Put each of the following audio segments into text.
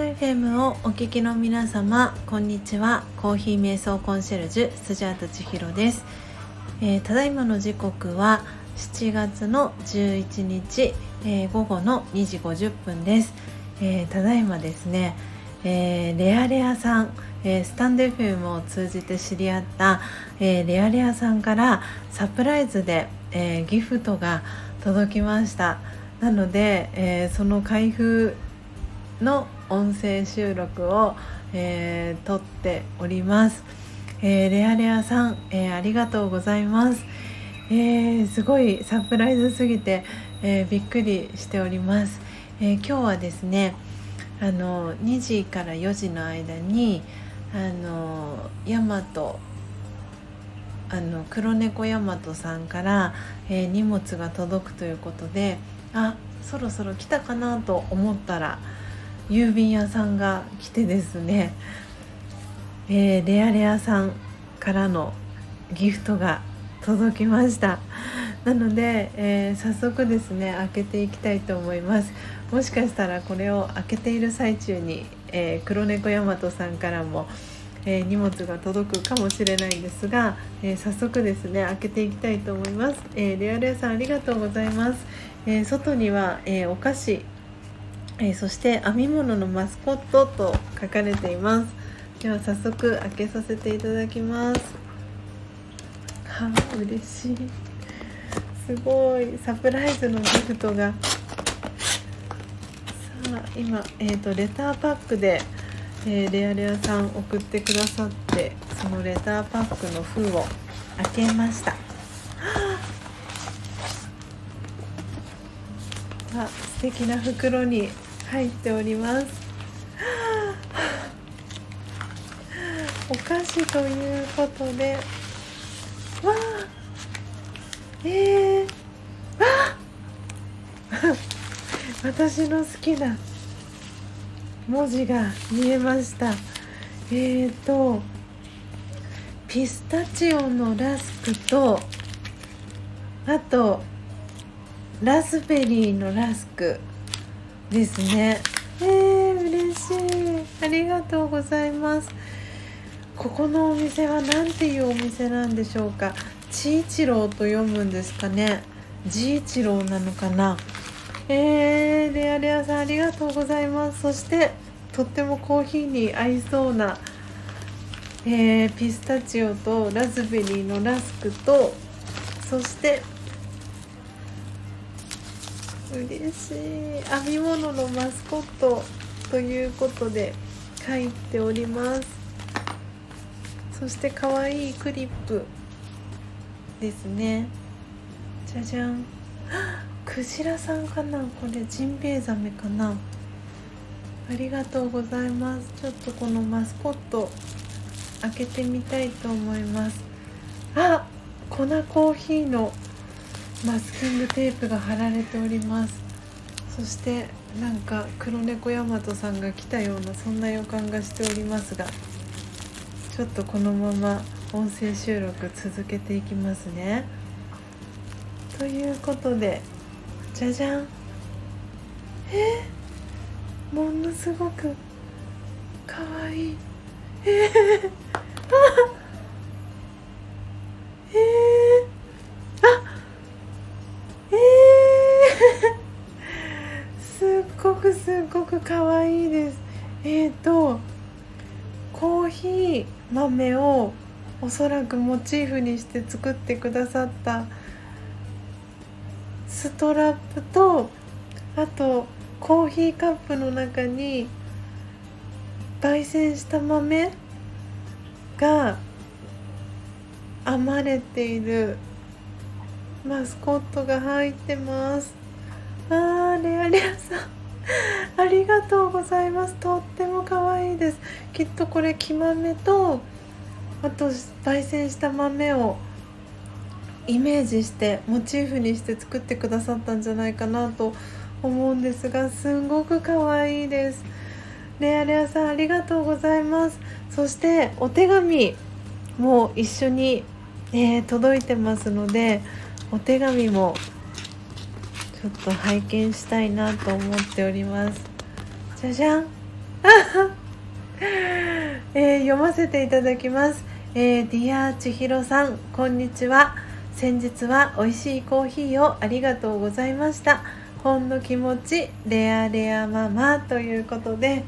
ド FM をお聞きの皆様こんにちはコーヒー瞑想コンシェルジュスジャータ千尋です、えー、ただいまの時刻は7月の11日、えー、午後の2時50分です、えー、ただいまですね、えレアレアさんえー、スタンド FM を通じて知り合った、えー、レアレアさんからサプライズで、えー、ギフトが届きましたなので、えその開封の音声収録を、え撮っております、えレアレアさん、えありがとうございます、えすごいサプライズすぎて、えびっくりしております、え今日はですねあの2時から4時の間にあのヤマトあの黒猫ヤマトさんから、えー、荷物が届くということであそろそろ来たかなと思ったら郵便屋さんが来てですね、えー、レアレアさんからのギフトが届きました。なので、えー、早速ですね開けていきたいと思います。もしかしたらこれを開けている最中にえー、黒猫大和さんからも、えー、荷物が届くかもしれないんですが、えー、早速ですね開けていきたいと思います、えレアレアさんありがとうございます、え外には、えお菓子、えそして編み物のマスコットと書かれています。では早速開けさせていただきます。は嬉しい。すごいサプライズのギフトが。さあ今、えーと、レターパックで、えー、レアレアさん送ってくださってそのレターパックの封を開けました。あ素敵な袋に入っております。お菓子ということで。わあ。えー、わあ。私の好きな文字が見えました。えーとピスタチオのラスクとあとラズベリーのラスク。ですね。えー、嬉しい。ありがとうございます。ここのお店は何ていうお店なんでしょうか？ちいちろうと読むんですかね？じいちろうなのかな？えー、レアレアさんありがとうございます。そしてとってもコーヒーに合いそうな、えー、ピスタチオとラズベリーのラスクとそして嬉しい編み物のマスコットということで書いております。そして可愛いクリップですね。じゃじゃん。クジラさんかなこれジンベエザメかな。ありがとうございます。ちょっとこのマスコット開けてみたいと思います。あ粉コーヒーのマスキングテープが貼られております。そしてなんか黒猫大和さんが来たようなそんな予感がしておりますがちょっとこのまま音声収録続けていきますね。ということでじゃじゃん。え？ー、ものすごくかわい。いえ？ー、すごくかわいいです。えっ、ー、とコーヒー豆をおそらくモチーフにして作ってくださったストラップとあとコーヒーカップの中に焙煎した豆が編まれているマスコットが入ってます。あーレアレアさん。ざいます。とっても可愛いです。きっとこれ木豆とあと焙煎した豆をイメージしてモチーフにして作ってくださったんじゃないかなと思うんですがすごく可愛いです。レアレアさんありがとうございます。そしてお手紙も一緒に、えー、届いてますのでお手紙もちょっと拝見したいなと思っております。じゃじゃん。えー、読ませていただきます、えー、 Dear 千尋さんこんにちは。先日は美味しいコーヒーをありがとうございました。ほんの気持ちレアレアママということで、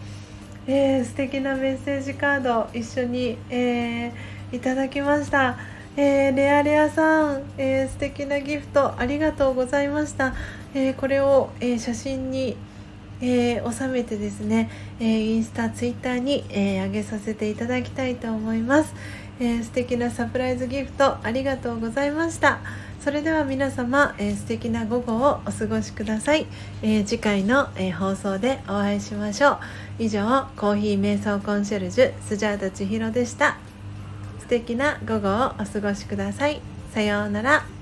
えー、素敵なメッセージカード一緒に、えー、いただきました、えー、レアレアさん、えー、素敵なギフトありがとうございました、えー、これを、え写真にえー、収めてですね、えー、インスタツイッターに、えー、上げさせていただきたいと思います、えー、素敵なサプライズギフトありがとうございました。それでは皆様、えー、素敵な午後をお過ごしください、えー、次回の、えー、放送でお会いしましょう。以上コーヒー瞑想コンシェルジュスジャータ千尋でした。素敵な午後をお過ごしください。さようなら。